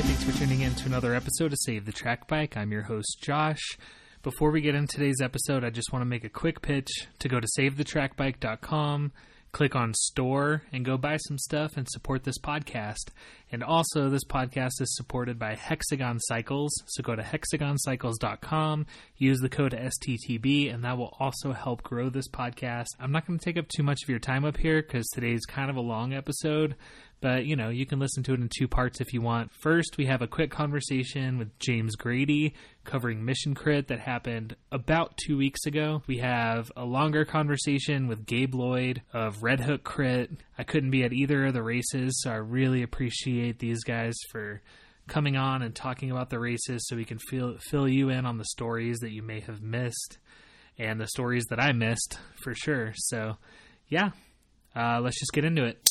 right, thanks for tuning in to another episode of Save the Track Bike. I'm your host, Josh. Before we get into today's episode, I just want to make a quick pitch to go to savethetrackbike.com, click on store, and go buy some stuff and support this podcast. And also, this podcast is supported by Hexagon Cycles, so go to hexagoncycles.com, use the code STTB, and that will also help grow this podcast. I'm not going to take up too much of your time up here because today's kind of a long episode, but you know you can listen to it in two parts if you want. First we have a quick conversation with james grady covering mission crit that happened about two weeks ago. We have a longer conversation with gabe lloyd of red hook crit. I couldn't be at either of the races so i really appreciate these guys for coming on and talking about the races so we can fill, fill you in on the stories that you may have missed and the stories that i missed for sure. So yeah uh, let's just get into it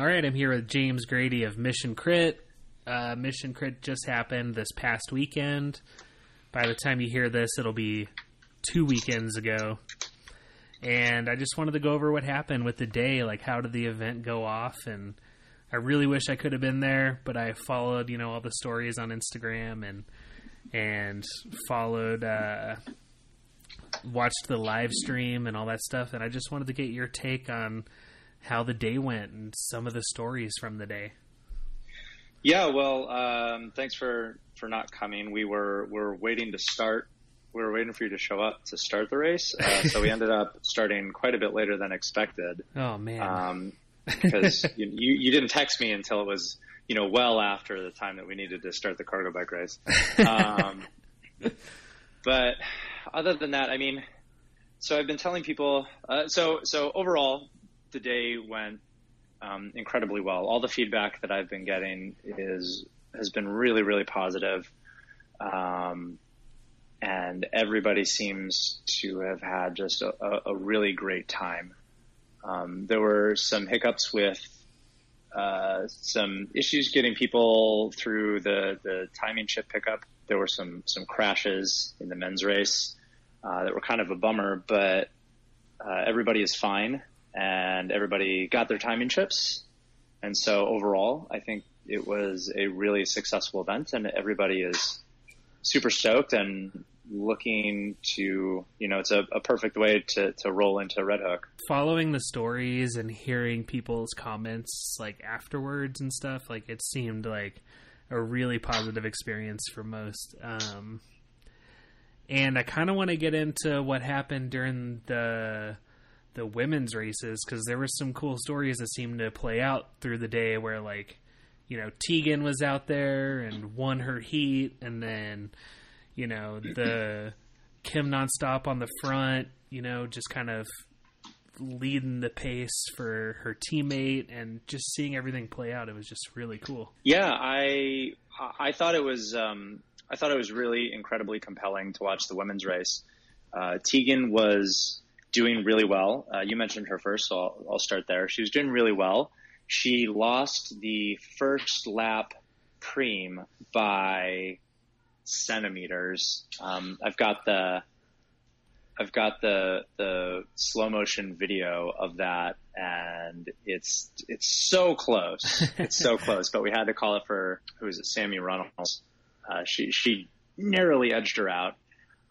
All right, I'm here with James Grady of Mission Crit. Uh, Mission Crit just happened this past weekend. By the time you hear this, it'll be two weekends ago. And I just wanted to go over what happened with the day. Like, how did the event go off? And I really wish I could have been there, but I followed, you know, all the stories on Instagram and and followed, uh, watched the live stream and all that stuff. And I just wanted to get your take on how the day went and some of the stories from the day. Yeah, well, um, thanks for for not coming. We were we were waiting to start. We were waiting for you to show up to start the race, uh, so we ended up starting quite a bit later than expected. Oh man! Because um, you, you you didn't text me until it was you know well after the time that we needed to start the cargo bike race. Um, but other than that, I mean, so I've been telling people. Uh, so so overall, the day went um, incredibly well. All the feedback that I've been getting is has been really, really positive. Um, and everybody seems to have had just a, a really great time. Um, there were some hiccups with uh, some issues getting people through the, the timing chip pickup. There were some some crashes in the men's race uh, that were kind of a bummer, but uh, everybody is fine and everybody got their timing chips. And so overall, I think it was a really successful event and everybody is super stoked and looking to, you know, it's a, a perfect way to, to roll into Red Hook. Following the stories and hearing people's comments like afterwards and stuff, like it seemed like a really positive experience for most. Um, and I kind of want to get into what happened during the the women's races because there were some cool stories that seemed to play out through the day where like you know Tegan was out there and won her heat and then you know the Kim nonstop on the front you know just kind of leading the pace for her teammate and just seeing everything play out. It was just really cool. Yeah i i thought it was um i thought it was really incredibly compelling to watch the women's race. Uh, tegan was doing really well. Uh, you mentioned her first, so I'll, I'll start there. She was doing really well. She lost the first lap preem by centimeters. Um, I've got the I've got the the slow motion video of that, and it's it's so close. it's so close, but we had to call it for who is it? Sammy Runnels. Uh, she she narrowly edged her out.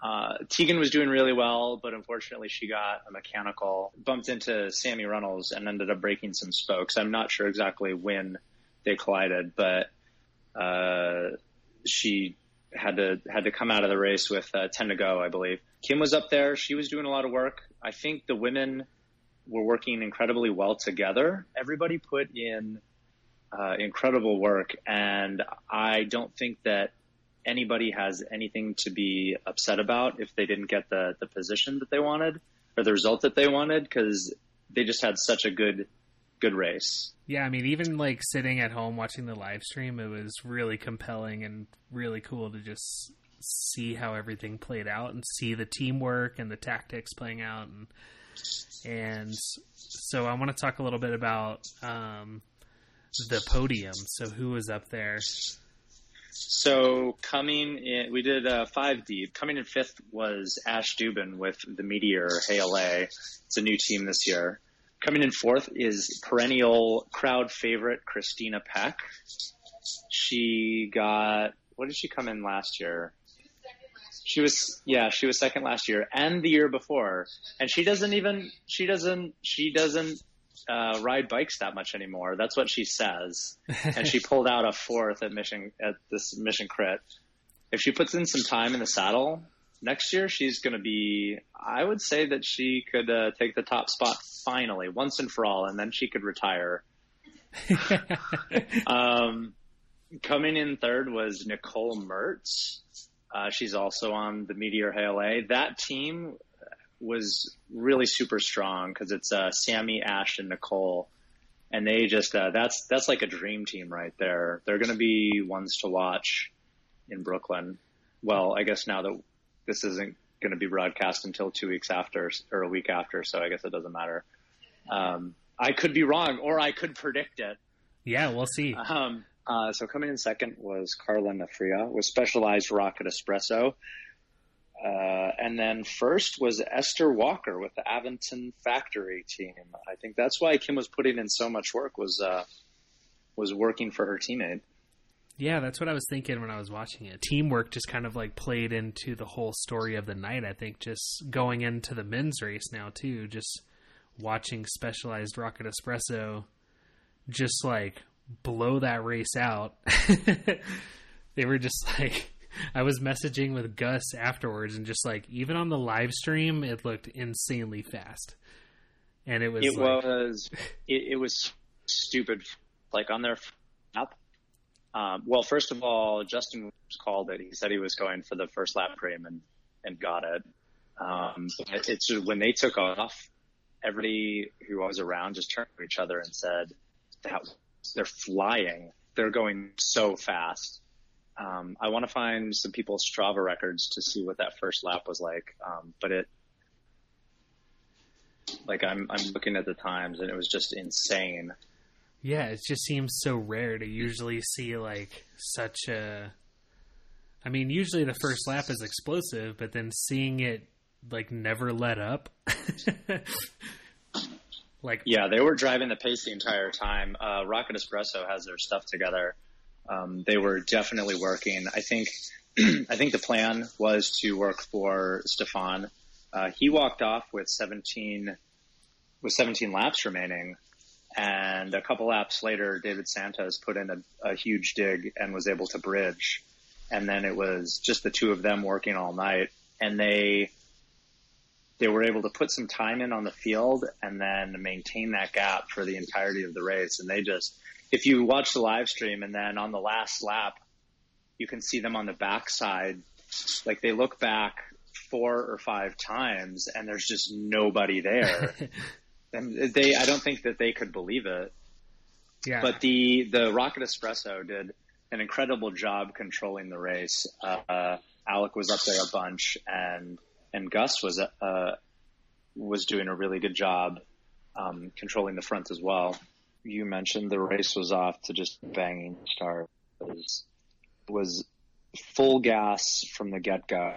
Uh, Tegan was doing really well, but unfortunately she got a mechanical, bumped into Sammy Runnels and ended up breaking some spokes. I'm not sure exactly when they collided, but uh, she had to had to come out of the race with uh, 10 to go, I believe. Kim was up there. She was doing a lot of work. I think the women were working incredibly well together. Everybody put in uh, incredible work, and I don't think that anybody has anything to be upset about if they didn't get the, the position that they wanted or the result that they wanted because they just had such a good good race. Yeah, I mean, even like sitting at home watching the live stream, it was really compelling and really cool to just see how everything played out and see the teamwork and the tactics playing out and and so I want to talk a little bit about um, the podium. So who was up there? So coming in, we did uh, five deep. Coming in fifth was Ash Duban with the Meteor ALA. It's a new team this year. coming in fourth is perennial crowd favorite Christina Peck. She got what did she come in last year? She was yeah, she was second last year and the year before. And she doesn't even she doesn't she doesn't uh, ride bikes that much anymore. That's what she says. and she pulled out a fourth at mission at this mission crit. If she puts in some time in the saddle next year, she's going to be. I would say that she could uh, take the top spot finally, once and for all, and then she could retire. um, coming in third was Nicole Mertz. Uh, she's also on the Meteor HLA. That team was really super strong because it's uh, Sammy, Ash, and Nicole, and they just uh, that's that's like a dream team right there. They're going to be ones to watch in Brooklyn. Well, I guess now that this isn't going to be broadcast until two weeks after or a week after, so I guess it doesn't matter. Um, I could be wrong, or I could predict it. Yeah, we'll see. Um, uh, so coming in second was Carla Nafria with Specialized Rocket Espresso. Uh, and then first was Esther Walker with the Aventon Factory team. I think that's why Kim was putting in so much work was uh, was working for her teammate. Yeah, that's what I was thinking when I was watching it. Teamwork just kind of like played into the whole story of the night. I think just going into the men's race now too, just watching Specialized Rocket Espresso just like blow that race out. they were just like I was messaging with Gus afterwards, and just like even on the live stream, it looked insanely fast, and it was it like, was it, it, was stupid. Like on their app. Um, well, first of all, Justin called it. He said he was going for the first lap frame and and got it. Um, it it's just, when they took off, everybody who was around just turned to each other and said, "That they're flying. They're going so fast." Um, I want to find some people's Strava records to see what that first lap was like. Um, but it, like I'm, I'm looking at the times and it was just insane. Yeah, it just seems so rare to usually see like such a. I mean, usually the first lap is explosive, but then seeing it like never let up. like yeah, they were driving the pace the entire time. Uh, Rocket Espresso has their stuff together um, they were definitely working. I think I think the plan was to work for Stefan. Uh, he walked off with 17 with 17 laps remaining, and a couple laps later, David Santos put in a, a huge dig and was able to bridge. And then it was just the two of them working all night, and they they were able to put some time in on the field and then maintain that gap for the entirety of the race. And they just if you watch the live stream and then on the last lap, you can see them on the backside. Like they look back four or five times and there's just nobody there. and they, I don't think that they could believe it. Yeah. But the, the Rocket Espresso did an incredible job controlling the race. Uh, Alec was up there a bunch and, and Gus was, uh, was doing a really good job, um, controlling the front as well you mentioned the race was off to just banging start. Was, was full gas from the get go.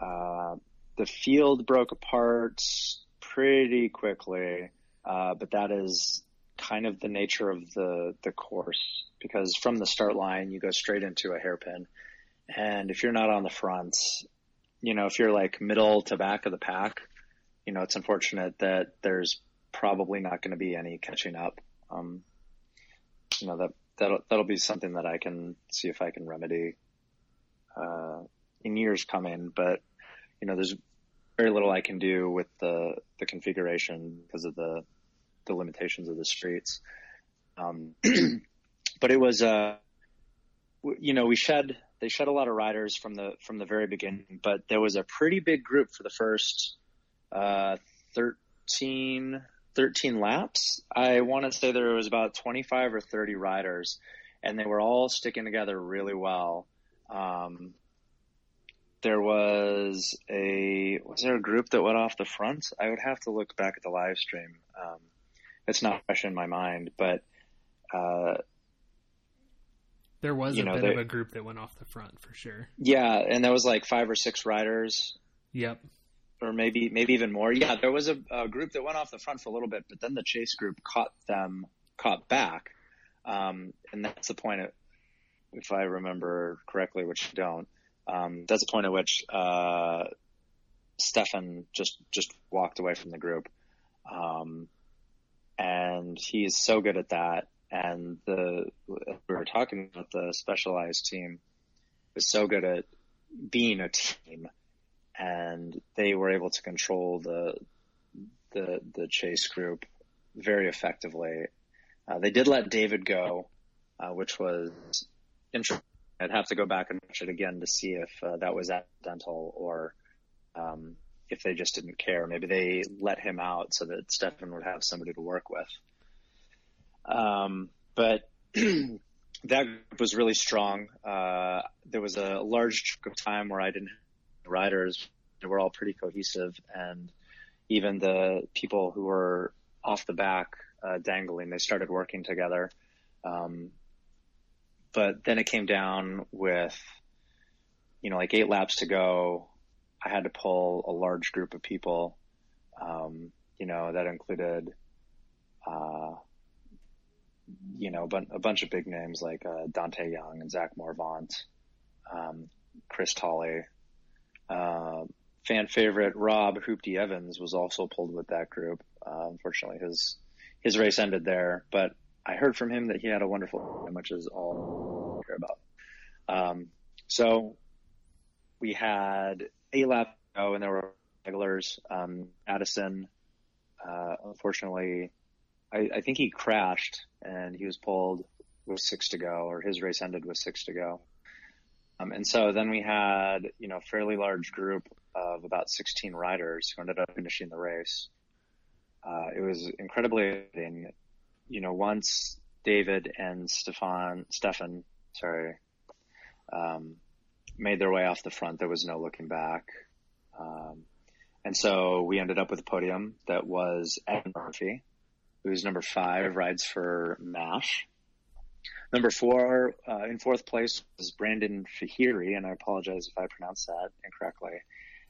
Uh, the field broke apart pretty quickly, uh, but that is kind of the nature of the the course because from the start line you go straight into a hairpin, and if you're not on the front, you know if you're like middle to back of the pack, you know it's unfortunate that there's probably not going to be any catching up um, you know that that'll that'll be something that I can see if I can remedy uh, in years coming. But you know, there's very little I can do with the the configuration because of the the limitations of the streets. Um, but it was, uh, you know, we shed they shed a lot of riders from the from the very beginning, but there was a pretty big group for the first uh, 13, 13 laps, I want to say there was about 25 or 30 riders, and they were all sticking together really well. Um, there was a was there a group that went off the front? I would have to look back at the live stream. Um, it's not fresh in my mind, but uh, there was a know, bit they, of a group that went off the front for sure. Yeah, and there was like five or six riders. Yep. Or maybe maybe even more. Yeah, there was a, a, group that went off the front for a little bit, but then the chase group caught them, caught back, um, and that's the point. At, if I remember correctly, which I don't, um, that's the point at which uh, Stefan just just walked away from the group, um, and is so good at that. And the we were talking about the specialized team is so good at being a team and they were able to control the the the chase group very effectively. Uh, they did let David go, uh, which was interesting. I'd have to go back and watch it again to see if uh, that was accidental or um, if they just didn't care. Maybe they let him out so that Stefan would have somebody to work with. Um, but that group was really strong. Uh, there was a large chunk of time where I didn't riders they were all pretty cohesive, and even the people who were off the back uh, dangling, they started working together. Um, but then it came down with, you know, like eight laps to go. I had to pull a large group of people. Um, you know, that included, uh, you know, a bunch of big names like uh, Dante Young and Zach Morvant, um, Chris Tolley, uh, fan favorite Rob Hoopty Evans was also pulled with that group. Uh, unfortunately, his his race ended there, but I heard from him that he had a wonderful time, which is all I care about. Um, so we had a lap go, and there were regulars. Um, Addison, uh, unfortunately, I, I think he crashed and he was pulled with six to go, or his race ended with six to go. Um, and so then we had, you know, a fairly large group of about 16 riders who ended up finishing the race. Uh, it was incredibly exciting. You know, once David and Stefan, Stefan, sorry, um, made their way off the front, there was no looking back. Um, and so we ended up with a podium that was Evan Murphy, who's number five, rides for MASH. Number four, uh, in fourth place was Brandon Fahiri, and I apologize if I pronounced that incorrectly.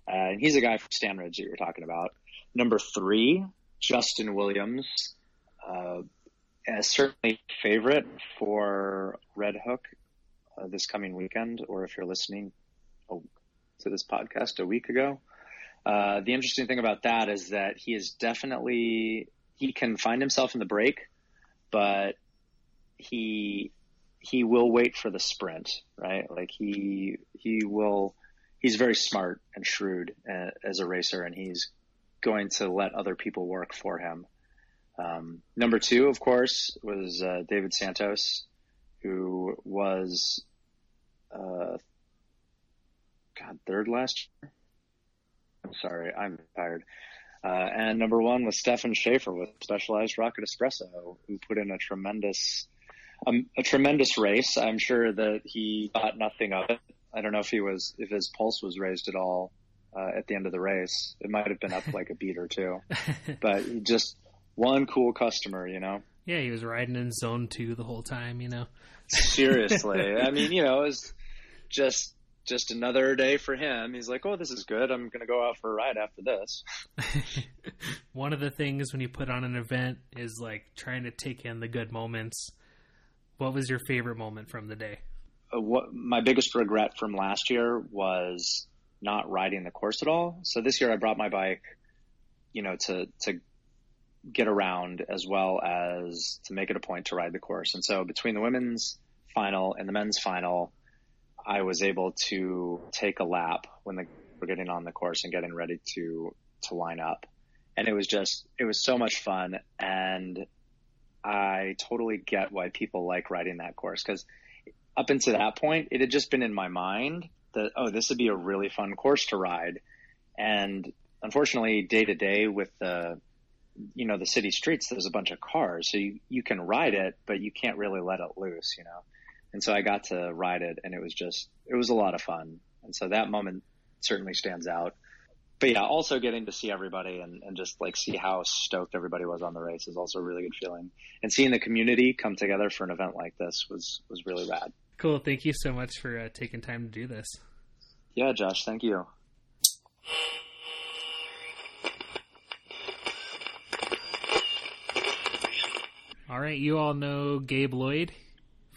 Uh, and he's a guy from Stanridge that you were talking about. Number three, Justin Williams, uh, certainly favorite for Red Hook uh, this coming weekend, or if you're listening oh, to this podcast a week ago. Uh, the interesting thing about that is that he is definitely he can find himself in the break, but he he will wait for the sprint, right? Like he he will he's very smart and shrewd uh, as a racer, and he's going to let other people work for him. Um, number two, of course, was uh, David Santos, who was uh, God third last year. I'm sorry, I'm tired. Uh, and number one was Stefan Schaefer with Specialized Rocket Espresso, who put in a tremendous, um, a tremendous race. I'm sure that he thought nothing of it. I don't know if he was, if his pulse was raised at all uh, at the end of the race. It might have been up like a beat or two, but just one cool customer, you know. Yeah, he was riding in zone two the whole time, you know. Seriously, I mean, you know, it was just just another day for him. He's like, "Oh, this is good. I'm going to go out for a ride after this." One of the things when you put on an event is like trying to take in the good moments. What was your favorite moment from the day? Uh, what my biggest regret from last year was not riding the course at all. So this year I brought my bike, you know, to to get around as well as to make it a point to ride the course. And so between the women's final and the men's final, I was able to take a lap when they were getting on the course and getting ready to to line up. And it was just it was so much fun and I totally get why people like riding that course because up until that point it had just been in my mind that oh this would be a really fun course to ride and unfortunately day to day with the you know the city streets there's a bunch of cars so you, you can ride it but you can't really let it loose you know and so I got to ride it and it was just, it was a lot of fun. And so that moment certainly stands out but yeah, also getting to see everybody and, and just like see how stoked everybody was on the race is also a really good feeling. And seeing the community come together for an event like this was was really rad. Cool. Thank you so much for uh, taking time to do this. Yeah, Josh. Thank you. All right, you all know Gabe Lloyd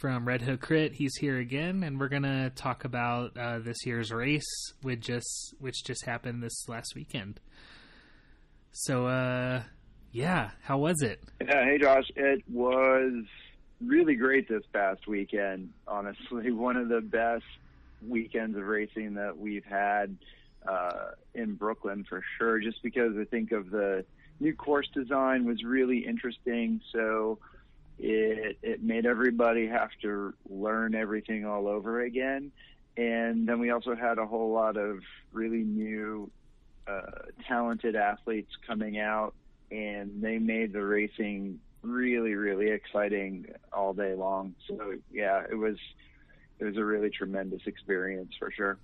from Red Hook Crit. He's here again, and we're gonna talk about uh, this year's race, which just which just happened this last weekend. So, uh, yeah, how was it? Yeah, hey Josh, it was really great this past weekend. Honestly, one of the best weekends of racing that we've had uh, in Brooklyn for sure. Just because I think of the new course design was really interesting. So it it made everybody have to learn everything all over again. And then we also had a whole lot of really new, uh, talented athletes coming out, and they made the racing really, really exciting all day long. So yeah, it was it was a really tremendous experience for sure.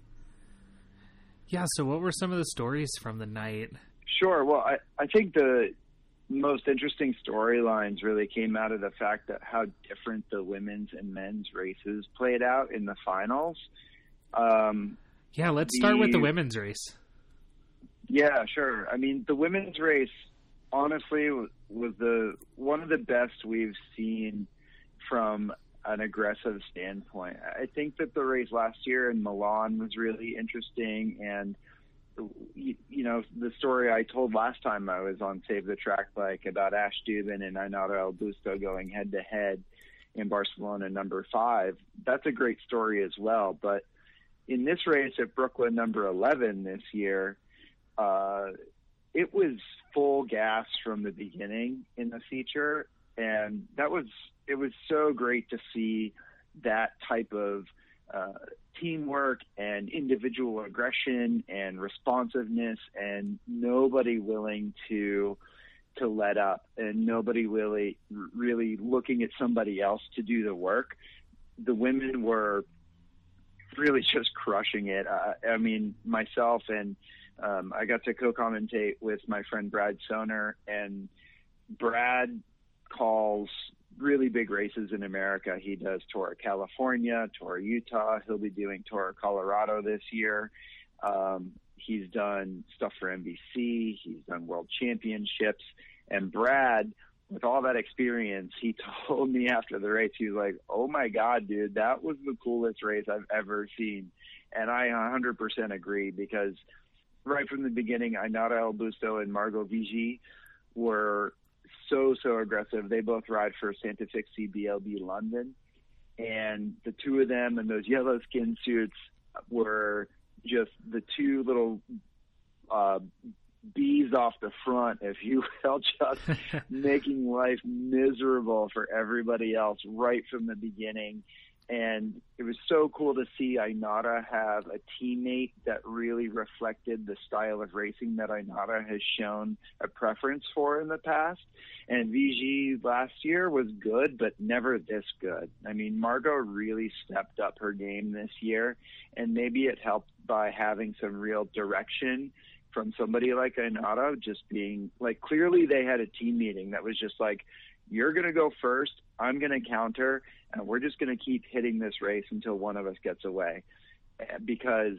Yeah. So, what were some of the stories from the night? Sure. Well, I I think the most interesting storylines really came out of the fact that how different the women's and men's races played out in the finals. Um, yeah, let's the, start with the women's race. Yeah, sure. I mean, the women's race honestly was the one of the best we've seen from an aggressive standpoint. I think that the race last year in Milan was really interesting and you, you know, the story I told last time I was on Save the Track Bike about Ash Duban and Ainara El Busto going head to head in Barcelona number five. That's a great story as well. But in this race at Brooklyn number 11 this year, uh, it was full gas from the beginning in the feature. And that was, it was so great to see that type of uh, teamwork and individual aggression and responsiveness and nobody willing to to let up and nobody really really looking at somebody else to do the work. The women were really just crushing it. Uh, i mean myself and um, i got to co-commentate with my friend brad Sohner and brad calls really big races in America. He does Tour California, Tour Utah. He'll be doing Tour Colorado this year. Um, he's done stuff for NBC. He's done World Championships. And Brad, with all that experience, he told me after the race, he was like, "Oh my God, dude, that was the coolest race I've ever seen." And I 100% agree because right from the beginning, Ainara El Busto and Margot Vigie were so so aggressive. They both ride for Santa Fixie BLB London, and the two of them in those yellow skin suits were just the two little uh, bees off the front, if you will, just making life miserable for everybody else right from the beginning. And it was so cool to see Ainara have a teammate that really reflected the style of racing that Ainara has shown a preference for in the past. And Vigie last year was good, but never this good. I mean, Margot really stepped up her game this year, and maybe it helped by having some real direction from somebody like Ainara, just being like, clearly they had a team meeting that was just like, you're going to go first. I'm going to counter, and we're just going to keep hitting this race until one of us gets away. Because,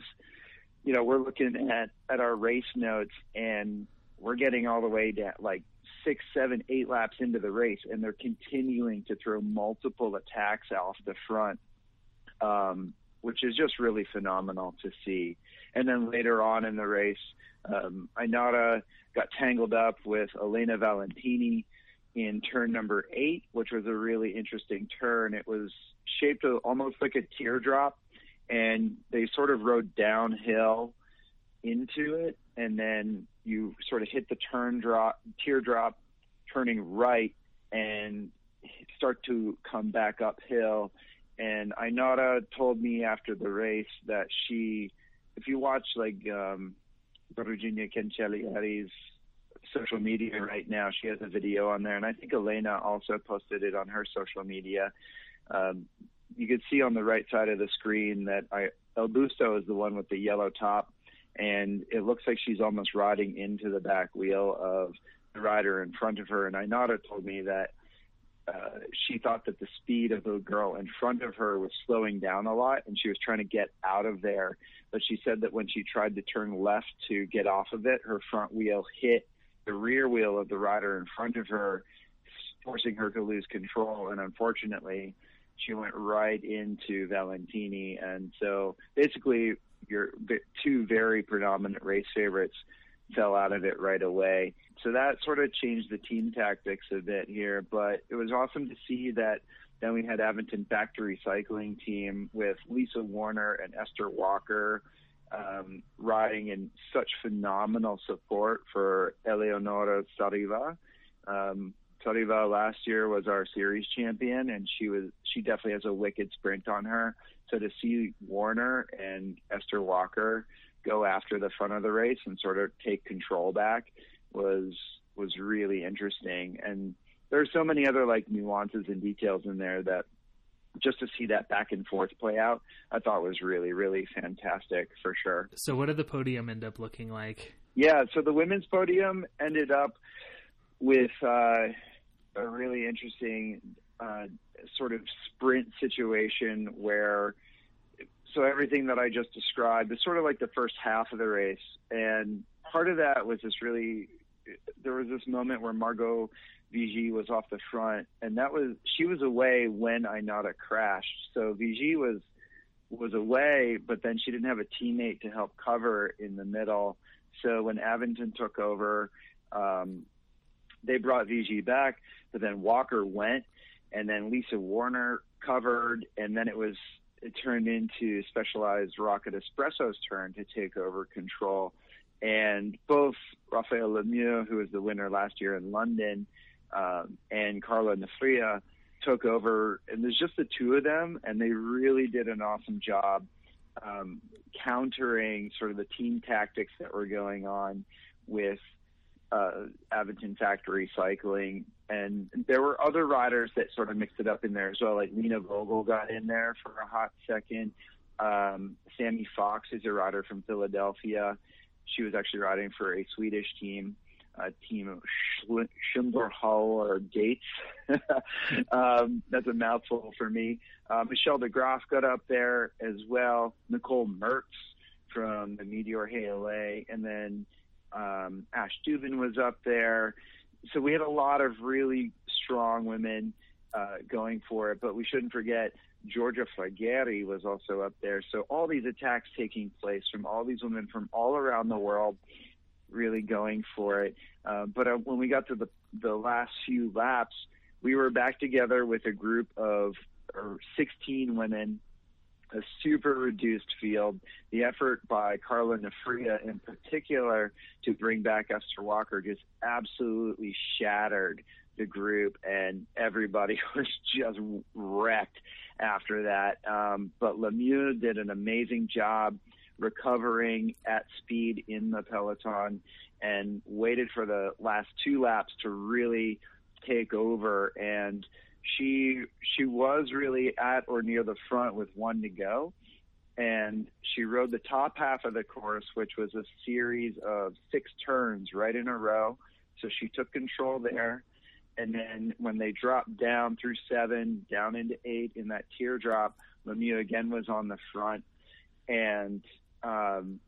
you know, we're looking at, at our race notes and we're getting all the way down, like six, seven, eight laps into the race, and they're continuing to throw multiple attacks off the front, um, which is just really phenomenal to see. And then later on in the race, um, got tangled up with Elena Valentini in turn number eight, which was a really interesting turn. It was shaped almost like a teardrop, and they sort of rode downhill into it, and then you sort of hit the turn drop, teardrop, turning right, and start to come back uphill. And Ainara told me after the race that she, if you watch like um, Virginia Cancellieri's social media right now. She has a video on there, and I think Elena also posted it on her social media. Um, you can see on the right side of the screen that I, El Busto is the one with the yellow top, and it looks like she's almost riding into the back wheel of the rider in front of her. And Ainara told me that uh, she thought that the speed of the girl in front of her was slowing down a lot, and she was trying to get out of there. But she said that when she tried to turn left to get off of it, her front wheel hit the rear wheel of the rider in front of her forcing her to lose control. And unfortunately, she went right into Valentini. And so basically, your two very predominant race favorites fell out of it right away. So that sort of changed the team tactics a bit here. But it was awesome to see that then we had Aventon Factory Cycling Team with Lisa Warner and Esther Walker um, riding in such phenomenal support for Eleonora Sarriva. Um, Sarriva last year was our series champion, and she was she definitely has a wicked sprint on her. So to see Warner and Esther Walker go after the front of the race and sort of take control back was was really interesting. And there's so many other like nuances and details in there that just to see that back and forth play out, I thought was really, really fantastic for sure. So, what did the podium end up looking like? Yeah, so the women's podium ended up with uh, a really interesting uh, sort of sprint situation where, so everything that I just described is sort of like the first half of the race, and part of that was this really. There was this moment where Margot Vigie was off the front, and that was she was away when Ainara crashed. So VG was was away, but then she didn't have a teammate to help cover in the middle. So when Aventon took over, um, they brought VG back, but then Walker went, and then Lisa Warner covered, and then it was it turned into Specialized Rocket Espresso's turn to take over control. And both Raphaële Lemieux, who was the winner last year in London, um, and Carla Nafria took over, and there's just the two of them, and they really did an awesome job um, countering sort of the team tactics that were going on with uh, Aventon Factory Cycling. And there were other riders that sort of mixed it up in there as well, like Lena Vogel got in there for a hot second. Um, Sammy Fox is a rider from Philadelphia. She was actually riding for a Swedish team uh, team of Schimberhall or Gates. um, that's a mouthful for me. Uh, Michelle DeGroff got up there as well. Nicole Mertz from the Meteor HLA, and then um, Ash Duban was up there. So we had a lot of really strong women uh, going for it, but we shouldn't forget Giorgia Fragati was also up there. So all these attacks taking place from all these women from all around the world really going for it. Uh, but uh, when we got to the the last few laps, we were back together with a group of 16 women, a super reduced field. The effort by Carla Nafria in particular to bring back Esther Walker just absolutely shattered the group, and everybody was just wrecked after that. Um, but Lemieux did an amazing job recovering at speed in the peloton and waited for the last two laps to really take over. And she she was really at or near the front with one to go. And she rode the top half of the course which was a series of six turns right in a row. So she took control there. And then when they dropped down through seven down into eight in that teardrop lemieux again was on the front. And um,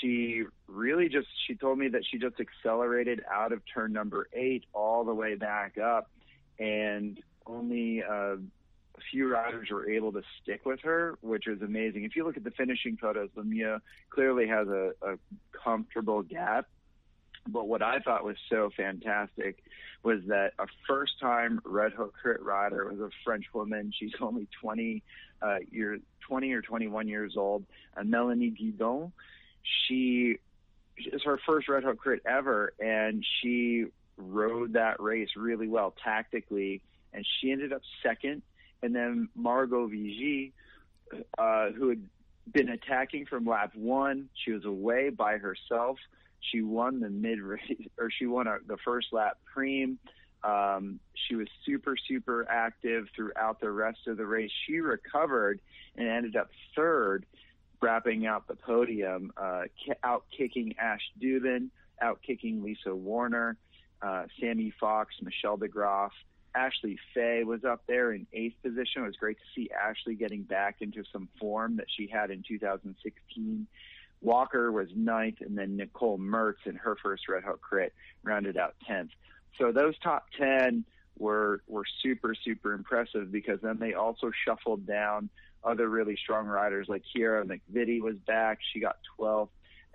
she really just she told me that she just accelerated out of turn number eight all the way back up, and only uh, a few riders were able to stick with her, which is amazing. If you look at the finishing photos, Lemieux clearly has a, a comfortable gap. But what I thought was so fantastic was that a first time Red Hook Crit rider was a French woman. She's only 20 uh, year 20 or 21 years old, uh, Melanie Guidon. She is her first Red Hook Crit ever, and she rode that race really well tactically, and she ended up second. And then Margot Vigie, uh, who had been attacking from lap one, she was away by herself. She won the mid race, or she won the first lap preem. Um, she was super, super active throughout the rest of the race. She recovered and ended up third, wrapping out the podium, uh, out kicking Ash Duban, out kicking Lisa Warner, uh, Sammy Fox, Michelle DeGroff. Ashley Fay was up there in eighth position. It was great to see Ashley getting back into some form that she had in 2016. Walker was ninth, and then Nicole Mertz in her first Red Hook crit rounded out 10th. So those top 10 were were super super impressive because then they also shuffled down other really strong riders like Chiara McVitie was back. She got 12th.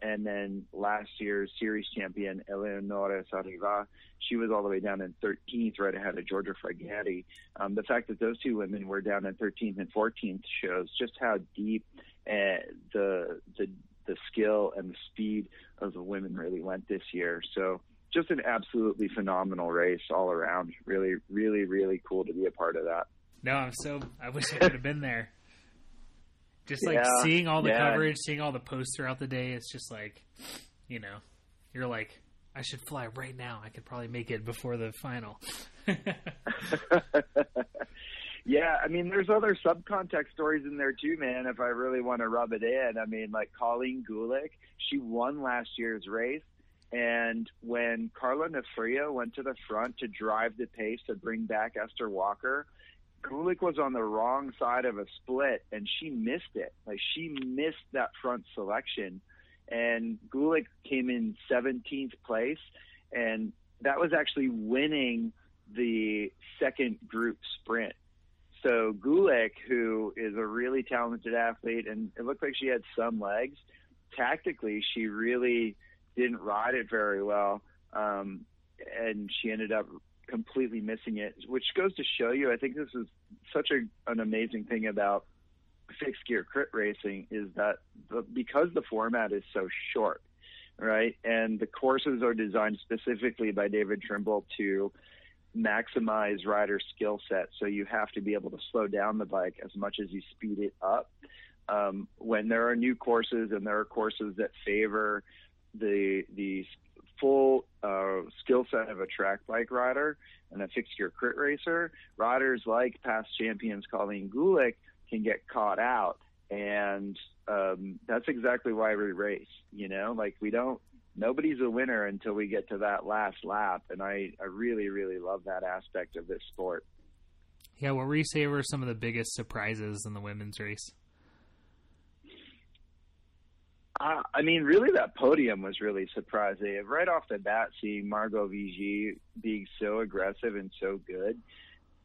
And then last year's series champion, Eleonora Sarriva, she was all the way down in 13th, right ahead of Giorgia Fragati. Um, the fact that those two women were down in 13th and 14th shows just how deep uh, the, the, the skill and the speed of the women really went this year. So just an absolutely phenomenal race all around. Really, really, really cool to be a part of that. No, I'm so, I wish I could have been there. Just like yeah, seeing all the yeah. coverage, seeing all the posts throughout the day, it's just like, you know, you're like, I should fly right now. I could probably make it before the final. yeah, I mean, there's other subcontext stories in there too, man. If I really want to rub it in, I mean, like Colleen Gulick, she won last year's race, and when Carla Nafria went to the front to drive the pace to bring back Esther Walker, Gulick was on the wrong side of a split and she missed it. Like she missed that front selection and Gulick came in 17th place and that was actually winning the second group sprint. So Gulick, who is a really talented athlete and it looked like she had some legs, tactically she really didn't ride it very well. Um, and she ended up completely missing it, which goes to show you, I think this is such a, an amazing thing about fixed gear crit racing is that the, because the format is so short, right? And the courses are designed specifically by David Trimble to maximize rider skill set. So you have to be able to slow down the bike as much as you speed it up. Um, when there are new courses and there are courses that favor the the full uh, skill set of a track bike rider and a fixed gear crit racer, riders like past champions Colleen Gulick can get caught out. And um, that's exactly why we race. You know, like we don't, nobody's a winner until we get to that last lap. And I, I really, really love that aspect of this sport. Yeah, what were you say were some of the biggest surprises in the women's race? Uh, I mean, really, that podium was really surprising. Right off the bat, seeing Margot Vigie being so aggressive and so good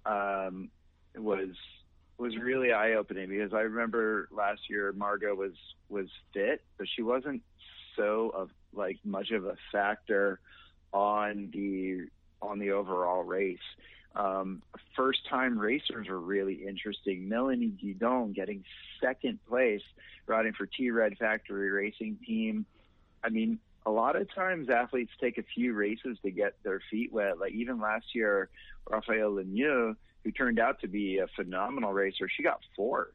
um, was was really eye opening because I remember last year Margot was was fit, but she wasn't so of like much of a factor on the on the overall race. Um, first time racers were really interesting. Melanie Guidon getting second place riding for T Red Factory Racing Team. I mean, a lot of times athletes take a few races to get their feet wet. Like even last year, Raphaële Lemieux, who turned out to be a phenomenal racer, she got fourth.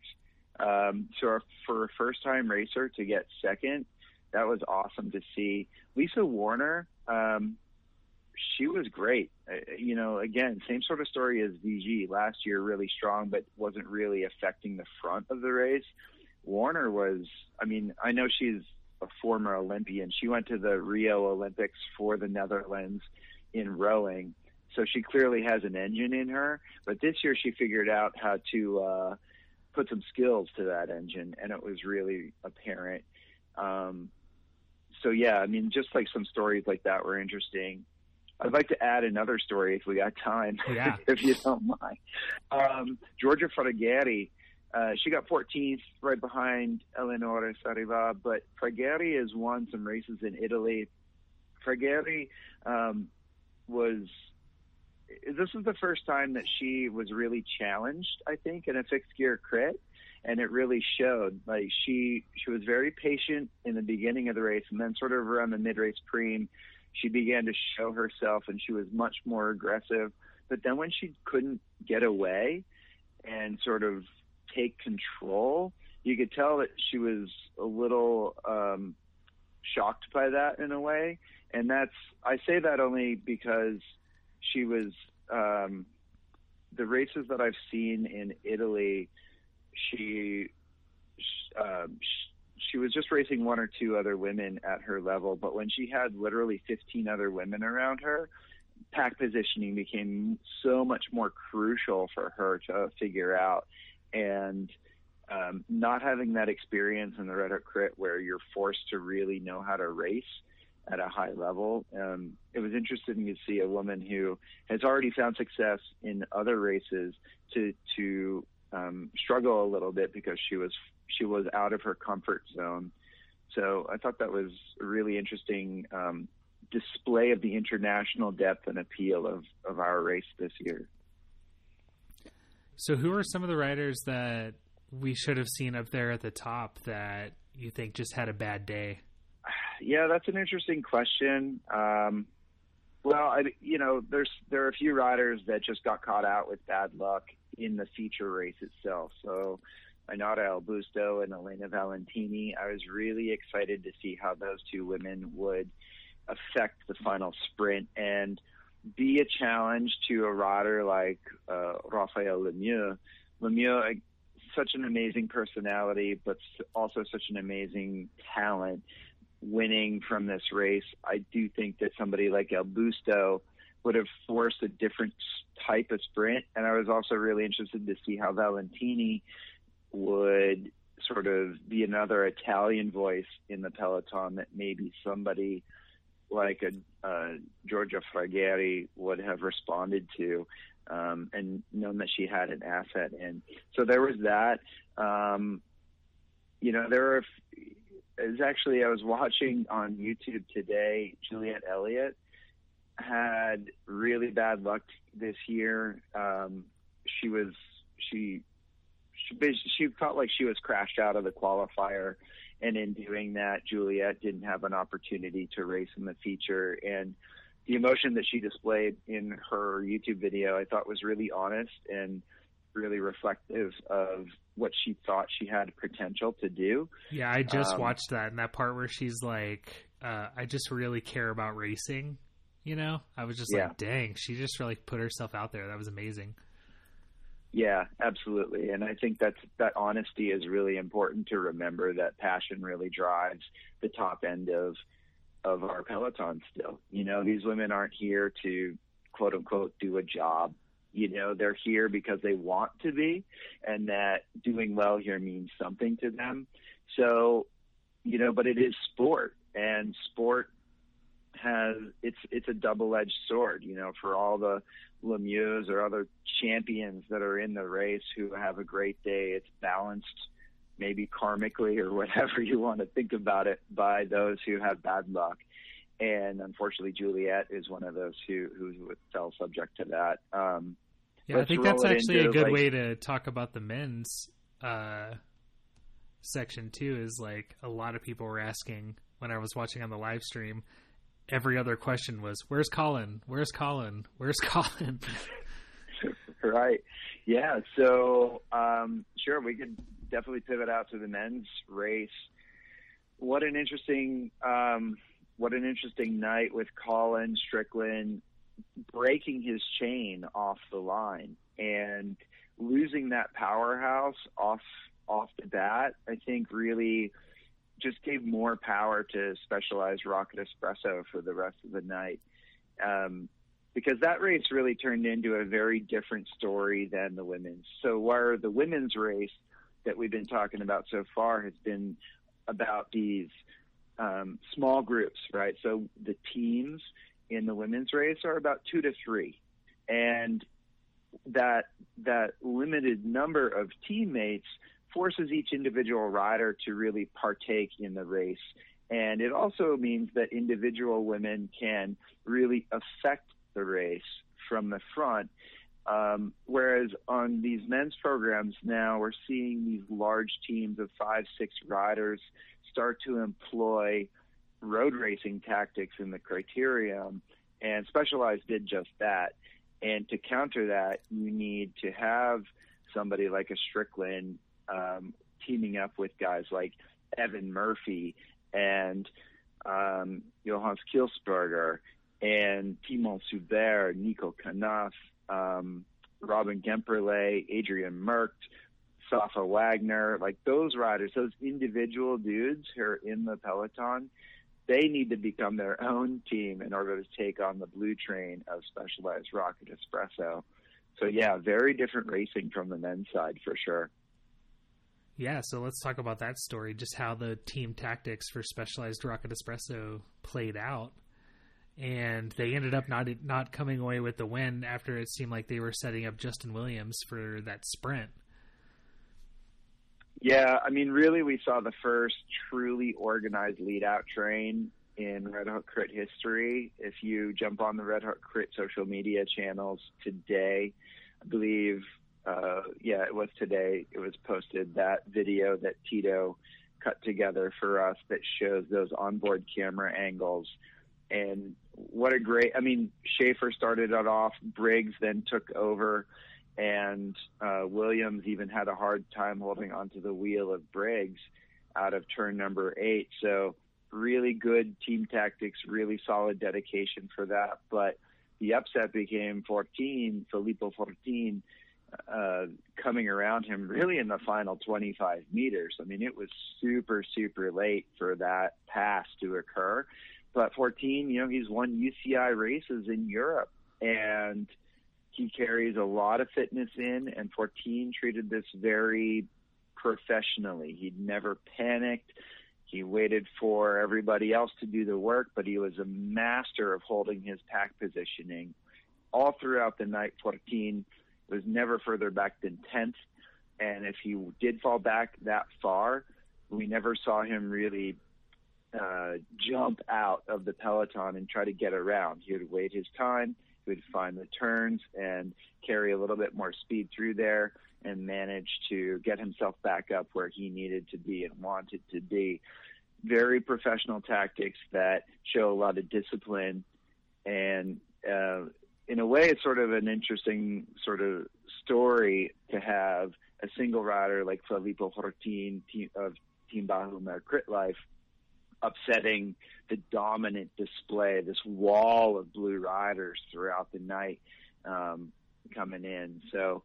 Um, so for a first time racer to get second, that was awesome to see. Lisa Warner, um, she was great. Uh, you know, again, same sort of story as VG last year, really strong, but wasn't really affecting the front of the race. Warner was, I mean, I know she's a former Olympian. She went to the Rio Olympics for the Netherlands in rowing. So she clearly has an engine in her, but this year she figured out how to uh, put some skills to that engine, and it was really apparent. Um, so yeah, I mean, just like some stories like that were interesting. I'd like to add another story if we got time, yeah. if you don't mind. Um, Giorgia Fragati, uh, she got 14th, right behind Eleonora Sarriva, but Fragati has won some races in Italy. Fragati um, was this is the first time that she was really challenged, I think, in a fixed gear crit, and it really showed. Like she she was very patient in the beginning of the race, and then sort of around the mid race preem, she began to show herself and she was much more aggressive. But then when she couldn't get away and sort of take control, you could tell that she was a little um, shocked by that in a way. And that's, I say that only because she was, um, the races that I've seen in Italy, she, um, she was just racing one or two other women at her level, but when she had literally 15 other women around her, pack positioning became so much more crucial for her to figure out. And um, not having that experience in the Red Hook Crit where you're forced to really know how to race at a high level. Um, it was interesting to see a woman who has already found success in other races to to um, struggle a little bit because she was she was out of her comfort zone. So I thought that was a really interesting um, display of the international depth and appeal of, of our race this year. So, who are some of the riders that we should have seen up there at the top that you think just had a bad day? Yeah, that's an interesting question. Um, well, I, you know, there's there are a few riders that just got caught out with bad luck in the feature race itself. So, Ainara Elbusto and Elena Valentini. I was really excited to see how those two women would affect the final sprint and be a challenge to a rider like uh, Raphaële Lemieux. Lemieux, such an amazing personality, but also such an amazing talent winning from this race. I do think that somebody like Elbusto would have forced a different type of sprint. And I was also really interested to see how Valentini would sort of be another Italian voice in the peloton that maybe somebody like a Giorgia Fragati would have responded to um, and known that she had an asset in. So there was that. Um, you know, there are. Is actually I was watching on YouTube today. Juliet Elliott had really bad luck this year. Um, she was she she she felt like she was crashed out of the qualifier and in doing that, Juliet didn't have an opportunity to race in the feature. And the emotion that she displayed in her YouTube video, I thought was really honest and really reflective of what she thought she had potential to do. Yeah, I just um, watched that and that part where she's like, uh, I just really care about racing. You know, I was just yeah. like, dang, she just really put herself out there. That was amazing. Yeah, absolutely. And I think that's that honesty is really important to remember that passion really drives the top end of of our peloton still. You know, these women aren't here to quote unquote do a job. You know, they're here because they want to be and that doing well here means something to them. So, you know, but it is sport and sport has it's it's a double edged sword, you know, for all the Lemieux or other champions that are in the race who have a great day. It's balanced, maybe karmically or whatever you want to think about it, by those who have bad luck. And unfortunately, Juliet is one of those who who fell subject to that. Um, yeah, I think that's actually a good like, way to talk about the men's uh, section too. Is like a lot of people were asking when I was watching on the live stream every other question was, "Where's Colin? Where's Colin? Where's Colin?" right. Yeah. So um, sure, we could definitely pivot out to the men's race. What an interesting, um, what an interesting night with Colin Strickland breaking his chain off the line and losing that powerhouse off off the bat. I think really just gave more power to Specialized Rocket Espresso for the rest of the night. Um, because that race really turned into a very different story than the women's. So where the women's race that we've been talking about so far has been about these um, small groups, right? So the teams in the women's race are about two to three, and that that limited number of teammates forces each individual rider to really partake in the race. And it also means that individual women can really affect the race from the front. Um, whereas on these men's programs now, we're seeing these large teams of five, six riders start to employ road racing tactics in the criterium. And Specialized did just that. And to counter that, you need to have somebody like a Strickland um, teaming up with guys like Evan Murphy and um, Johannes Kielsberger and Timon Soubert, Nico Knauf, um, Robin Gemperle, Adrian Merkt, Safa Wagner, like those riders, those individual dudes who are in the peloton, they need to become their own team in order to take on the blue train of specialized rocket espresso. So yeah, very different racing from the men's side for sure. Yeah, so let's talk about that story, just how the team tactics for Specialized Rocket Espresso played out. And they ended up not not coming away with the win after it seemed like they were setting up Justin Williams for that sprint. Yeah, I mean, really, we saw the first truly organized lead out train in Red Hook Crit history. If you jump on the Red Hook Crit social media channels today, I believe uh, yeah, it was today. It was posted that video that Tito cut together for us that shows those onboard camera angles. And what a great, I mean, Schaefer started it off, Briggs then took over, and uh, Williams even had a hard time holding onto the wheel of Briggs out of turn number eight. So, really good team tactics, really solid dedication for that. But the upset became Fortin, Filippo Fortin uh, coming around him really in the final 25 meters. I mean, it was super, super late for that pass to occur. But Fortin, you know, he's won UCI races in Europe and he carries a lot of fitness in and Fortin treated this very professionally. He'd never panicked. He waited for everybody else to do the work, but he was a master of holding his pack positioning all throughout the night. Fortin was never further back than 10th. And if he did fall back that far, we never saw him really uh, jump out of the peloton and try to get around. He would wait his time, he would find the turns and carry a little bit more speed through there and manage to get himself back up where he needed to be and wanted to be. Very professional tactics that show a lot of discipline and uh, in a way, it's sort of an interesting sort of story to have a single rider like Filippo Fortin of Team Bahumer Crit Life upsetting the dominant display, this wall of blue riders throughout the night um, coming in. So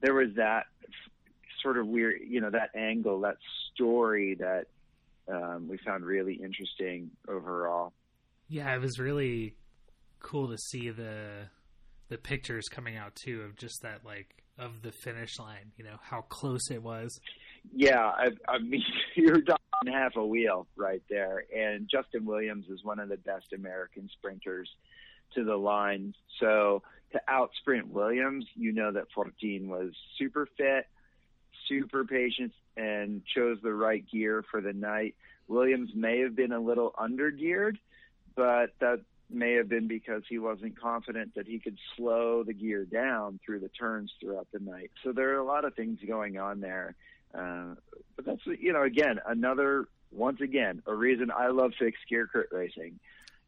there was that sort of weird, you know, that angle, that story that um, we found really interesting overall. Yeah, it was really cool to see the the pictures coming out too of just that like of the finish line. You know how close it was. Yeah, I, I mean you're down half a wheel right there, and Justin Williams is one of the best American sprinters to the line. So to out sprint Williams, you know that Fortin was super fit, super patient, and chose the right gear for the night. Williams may have been a little under geared, but that may have been because he wasn't confident that he could slow the gear down through the turns throughout the night. So there are a lot of things going on there. Uh, but that's, you know, again, another, once again, a reason I love fixed gear crit racing.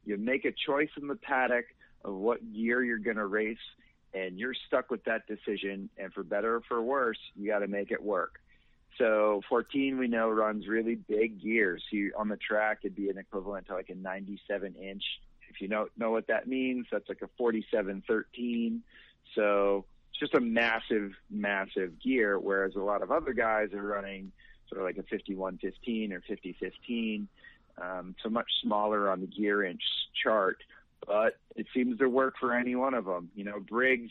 You make a choice in the paddock of what gear you're going to race, and you're stuck with that decision. And for better or for worse, you got to make it work. So Fortin, we know, runs really big gears. He, on the track, it'd be an equivalent to like a 97 inch if you don't know what that means, that's like a 4713. So it's just a massive, massive gear, whereas a lot of other guys are running sort of like a 5115 or 5015. Um, so much smaller on the gear inch chart, but it seems to work for any one of them. You know, Briggs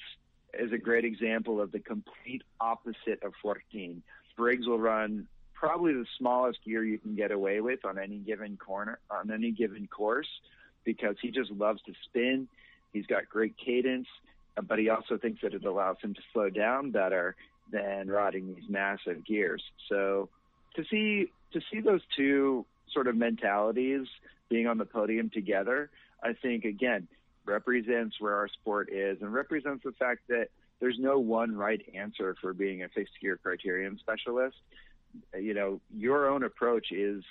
is a great example of the complete opposite of Fortin. Briggs will run probably the smallest gear you can get away with on any given corner, on any given course because he just loves to spin. He's got great cadence, uh, but he also thinks that it allows him to slow down better than riding these massive gears. So to see to see those two sort of mentalities being on the podium together, I think again represents where our sport is and represents the fact that there's no one right answer for being a fixed gear criterium specialist. You know, your own approach is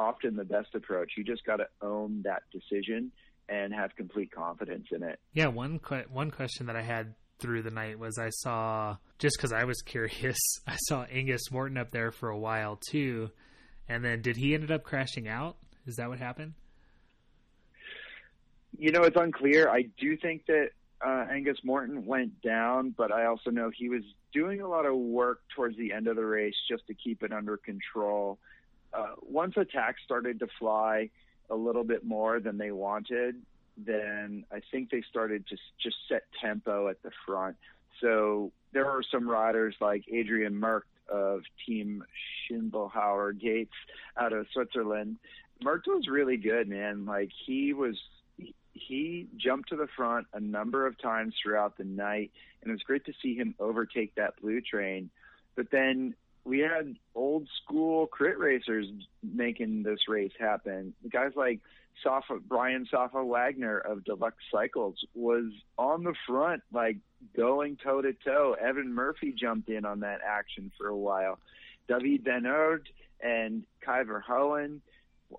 often the best approach. You just got to own that decision and have complete confidence in it. Yeah, one que- one question that I had through the night was I saw just because I was curious, I saw Angus Morton up there for a while too, and then did he ended up crashing out? Is that what happened? You know, it's unclear. I do think that uh, Angus Morton went down, but I also know he was doing a lot of work towards the end of the race just to keep it under control uh, once attacks started to fly a little bit more than they wanted, then I think they started to just set tempo at the front. So there were some riders like Adrian Merck of Team Schindelhauer Gates out of Switzerland. Mert was really good, man. Like he was, he jumped to the front a number of times throughout the night, and it was great to see him overtake that blue train. But then we had old school crit racers making this race happen. Guys like Safa, Brian Safa Wagner of Deluxe Cycles was on the front, like going toe to toe. Evan Murphy jumped in on that action for a while. David Van Eerd and Kai Verhoeven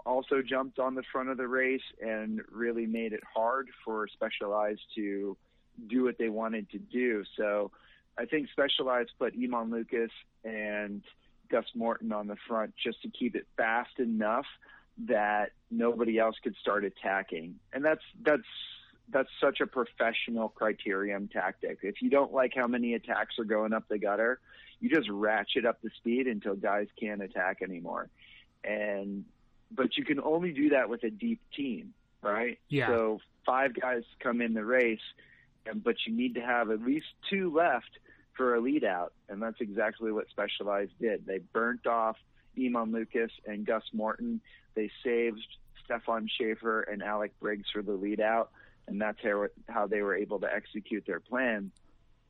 also jumped on the front of the race and really made it hard for Specialized to do what they wanted to do. So I think Specialized put Eamon Lucas and Gus Morton on the front just to keep it fast enough that nobody else could start attacking. And that's that's that's such a professional criterium tactic. If you don't like how many attacks are going up the gutter, you just ratchet up the speed until guys can't attack anymore. And but you can only do that with a deep team, right? Yeah. So five guys come in the race, but you need to have at least two left for a lead out, and that's exactly what Specialized did. They burnt off Eamon Lucas and Gus Morton. They saved Stefan Schaefer and Alec Briggs for the lead out, and that's how, how they were able to execute their plan.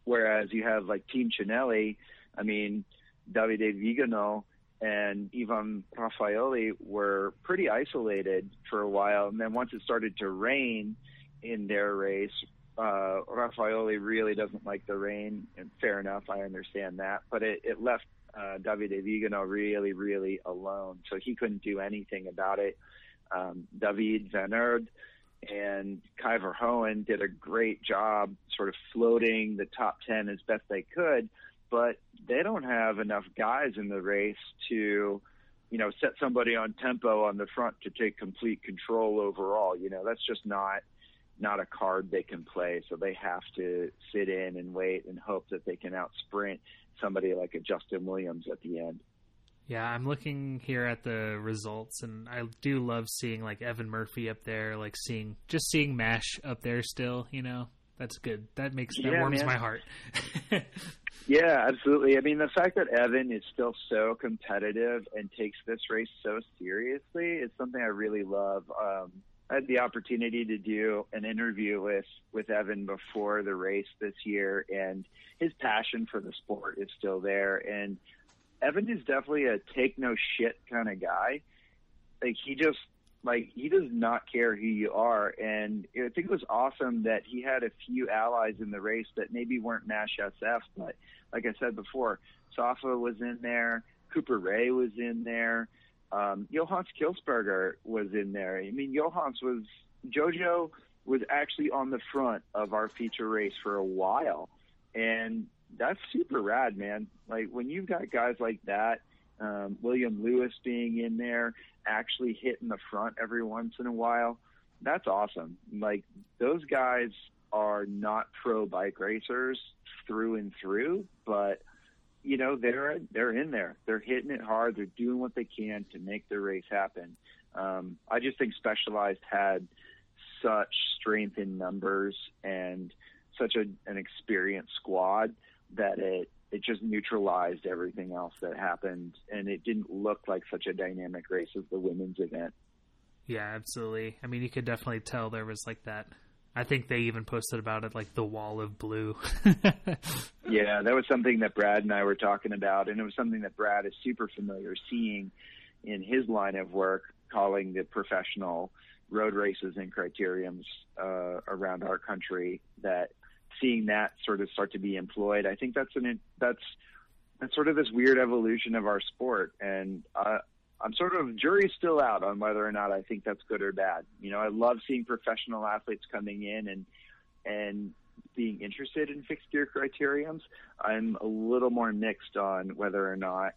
Whereas you have like Team Cinelli, I mean, Davide Vigano and Ivan Ravaioli were pretty isolated for a while. And then once it started to rain in their race, uh, Ravaioli really doesn't like the rain, and fair enough, I understand that. But it, it left uh, Davide Vigano really, really alone, so he couldn't do anything about it. Um, David Van Eerd and Kai Verhoeven did a great job sort of floating the top 10 as best they could, but they don't have enough guys in the race to, you know, set somebody on tempo on the front to take complete control overall. You know, that's just not not a card they can play. So they have to sit in and wait and hope that they can out sprint somebody like a Justin Williams at the end. Yeah, I'm looking here at the results, and I do love seeing like Evan Murphy up there, like seeing just seeing Mash up there still. You know, that's good. That makes that Yeah, warms man. my heart. Yeah, absolutely. I mean, the fact that Evan is still so competitive and takes this race so seriously is something I really love. Um, I had the opportunity to do an interview with with Evan before the race this year, and his passion for the sport is still there. And Evan is definitely a take no shit kind of guy. Like he just like he does not care who you are, and I think it was awesome that he had a few allies in the race that maybe weren't Mash SF, but like I said before, Safa was in there, Cooper Ray was in there, um, Johannes Kilsberger was in there. I mean, Johannes was Jojo was actually on the front of our feature race for a while, and that's super rad, man. Like when you've got guys like that, um, William Lewis being in there, actually hitting the front every once in a while, that's awesome. Like those guys are not pro bike racers through and through, but you know they're they're in there. They're hitting it hard. They're doing what they can to make the race happen. Um, I just think Specialized had such strength in numbers and such a, an experienced squad that it it just neutralized everything else that happened, and it didn't look like such a dynamic race as the women's event. yeah, absolutely. I mean, you could definitely tell there was like that. I think they even posted about it, like the wall of blue. Yeah, that was something that Brad and I were talking about, and it was something that Brad is super familiar seeing in his line of work, calling the professional road races and criteriums uh, around our country. That seeing that sort of start to be employed, I think that's an that's that's sort of this weird evolution of our sport, and uh, I'm sort of jury's still out on whether or not I think that's good or bad. You know, I love seeing professional athletes coming in and and being interested in fixed gear criteriums. I'm a little more mixed on whether or not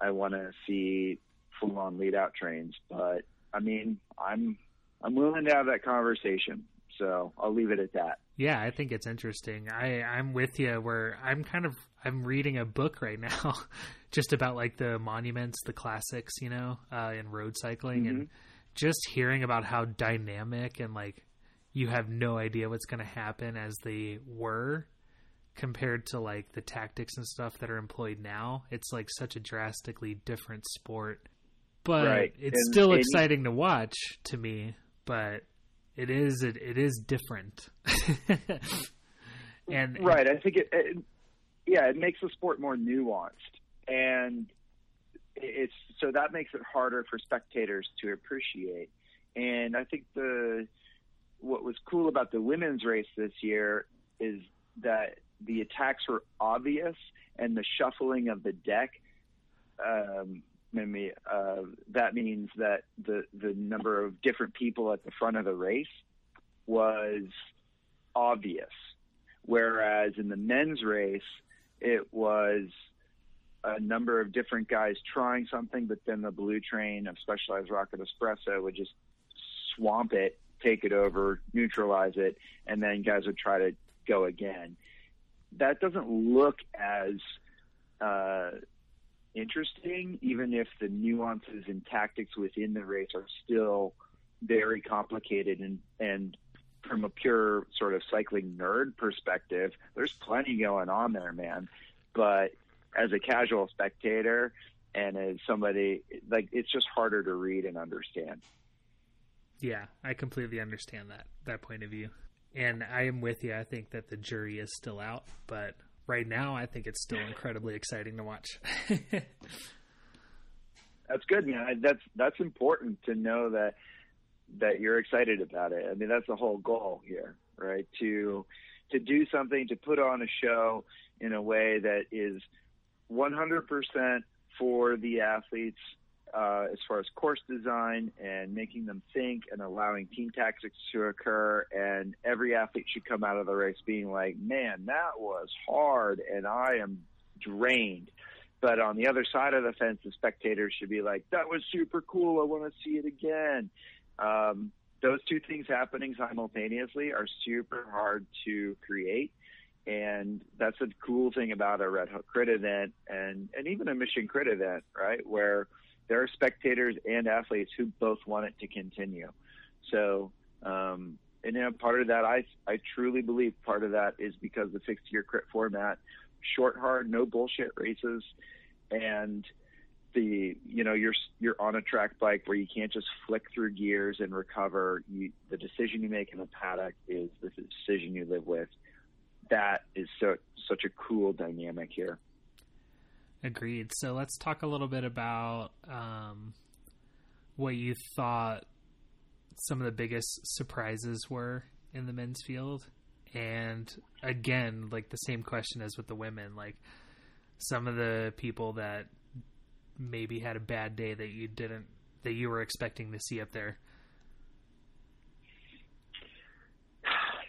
I want to see full on lead out trains, but I mean, I'm I'm willing to have that conversation. So I'll leave it at that. yeah, I think it's interesting. I I'm with you. Where I'm kind of I'm reading a book right now, just about like the monuments, the classics, you know, uh, in road cycling, and just hearing about how dynamic and like you have no idea what's going to happen as they were compared to like the tactics and stuff that are employed now. It's like such a drastically different sport. But Right. it's And- still and- exciting to watch to me, but it is it, it is different. and Right. I think it, it, yeah, it makes the sport more nuanced, and it's so that makes it harder for spectators to appreciate. And I think the what was cool about the women's race this year is that the attacks were obvious and the shuffling of the deck. Um, uh, that means that the the number of different people at the front of the race was obvious whereas in the men's race it was a number of different guys trying something, but then the blue train of Specialized Rocket Espresso would just swamp it, take it over, neutralize it, and then guys would try to go again. That doesn't look as uh, interesting, even if the nuances and tactics within the race are still very complicated and and from a pure sort of cycling nerd perspective, there's plenty going on there, man. But as a casual spectator and as somebody like it's just harder to read and understand. Yeah, I completely understand that that point of view. And I am with you. I think that the jury is still out, but right now I think it's still incredibly exciting to watch. That's good, man. That's that's important to know that that you're excited about it. I mean, that's the whole goal here, right? To to do something, to put on a show in a way that is 100% for the athletes uh, as far as course design and making them think and allowing team tactics to occur. And every athlete should come out of the race being like, man, that was hard and I am drained. But on the other side of the fence, the spectators should be like, that was super cool. I want to see it again. Um, those two things happening simultaneously are super hard to create. And that's a cool thing about a Red Hook Crit event and, and even a Mission Crit event, right? Where there are spectators and athletes who both want it to continue. So, um, and part of that, I, I truly believe part of that is because the 60 year crit format, short, hard, no bullshit races. And the, you know, you're, you're on a track bike where you can't just flick through gears and recover. You, the decision you make in the paddock is the decision you live with. That is so, such a cool dynamic here. Agreed. So let's talk a little bit about um, what you thought some of the biggest surprises were in the men's field. And again, like the same question as with the women, like some of the people that maybe had a bad day that you didn't, that you were expecting to see up there.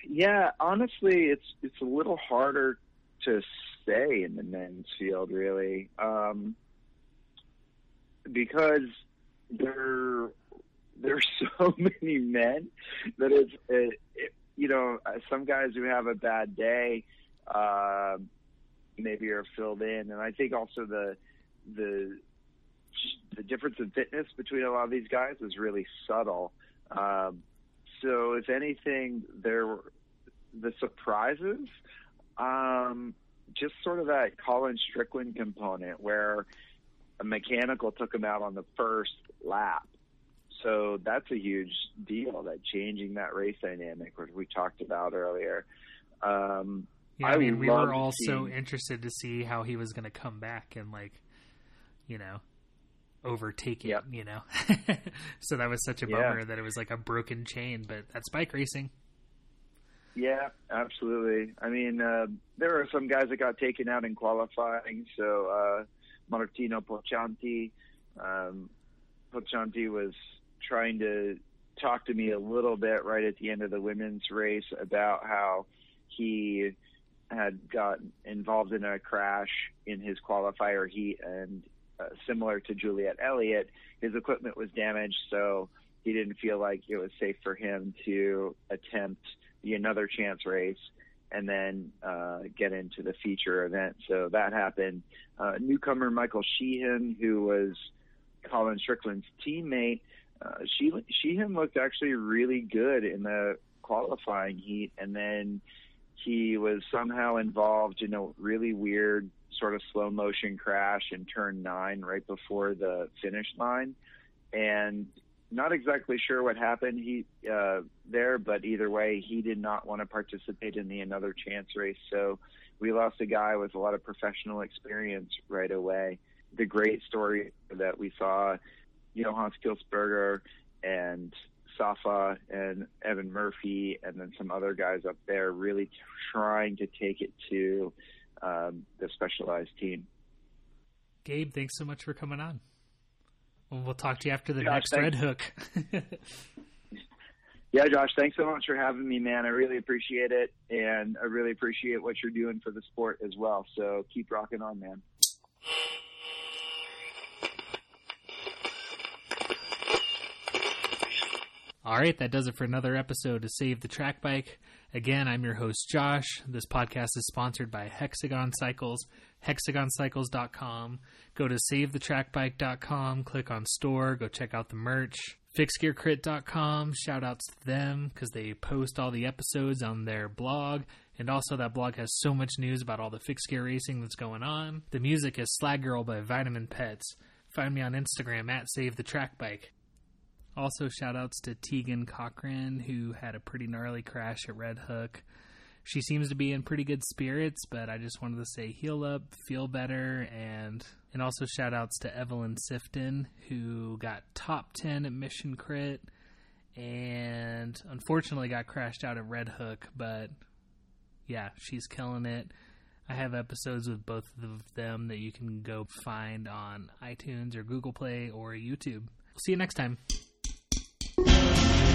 Yeah, honestly, it's it's a little harder to say in the men's field, really, um, because there there's so many men that it's it, it, you know some guys who have a bad day uh, maybe are filled in, and I think also the the the difference in fitness between a lot of these guys is really subtle. Um, so if anything, there were the surprises, um, just sort of that Colin Strickland component where a mechanical took him out on the first lap. So that's a huge deal, that changing that race dynamic, which we talked about earlier. Um, Yeah, I mean, we were all so interested to see how he was going to come back and like, you know, overtake it. Yep. You know, so that was such a Yeah. bummer that it was like a broken chain. But that's bike racing. Yeah, absolutely. I mean, uh, there are some guys that got taken out in qualifying. So uh, Martino Poccianti, um, Poccianti was trying to talk to me a little bit right at the end of the women's race about how he had got involved in a crash in his qualifier heat and uh, similar to Juliet Elliott, his equipment was damaged, so he didn't feel like it was safe for him to attempt the another chance race and then uh, get into the feature event. So that happened. Uh, newcomer Michael Sheehan, who was Colin Strickland's teammate, uh, Sheehan, Sheehan looked actually really good in the qualifying heat, and then he was somehow involved in a really weird sort of slow motion crash in turn nine right before the finish line. And not exactly sure what happened he uh, there, but either way, he did not want to participate in the another chance race. So we lost a guy with a lot of professional experience right away. The great story that we saw, Johannes Kilsberger and Safa and Evan Murphy, and then some other guys up there really trying to take it to um, the specialized team. Gabe, thanks so much for coming on. Well, talk to you after the Josh, next thanks. Red Hook. Yeah, Josh, thanks so much for having me, man. I really appreciate it, and I really appreciate what you're doing for the sport as well. So keep rocking on, man. All right, that does it for another episode of Save the Track Bike. Again, I'm your host, Josh. This podcast is sponsored by Hexagon Cycles, hexagoncycles.com. Go to savethetrackbike.com, click on store, go check out the merch. Fixgearcrit.com, shout outs to them because they post all the episodes on their blog. And also, that blog has so much news about all the fixed gear racing that's going on. The music is Slag Girl by Vitamin Pets. Find me on Instagram at Save the Track Bike. Also, shout outs to Tegan Cochran, who had a pretty gnarly crash at Red Hook. She seems to be in pretty good spirits, but I just wanted to say heal up, feel better, and and also shout outs to Evelyn Sifton, who got top 10 at Mission Crit and unfortunately got crashed out at Red Hook, but yeah, she's killing it. I have episodes with both of them that you can go find on iTunes or Google Play or YouTube. See you next time.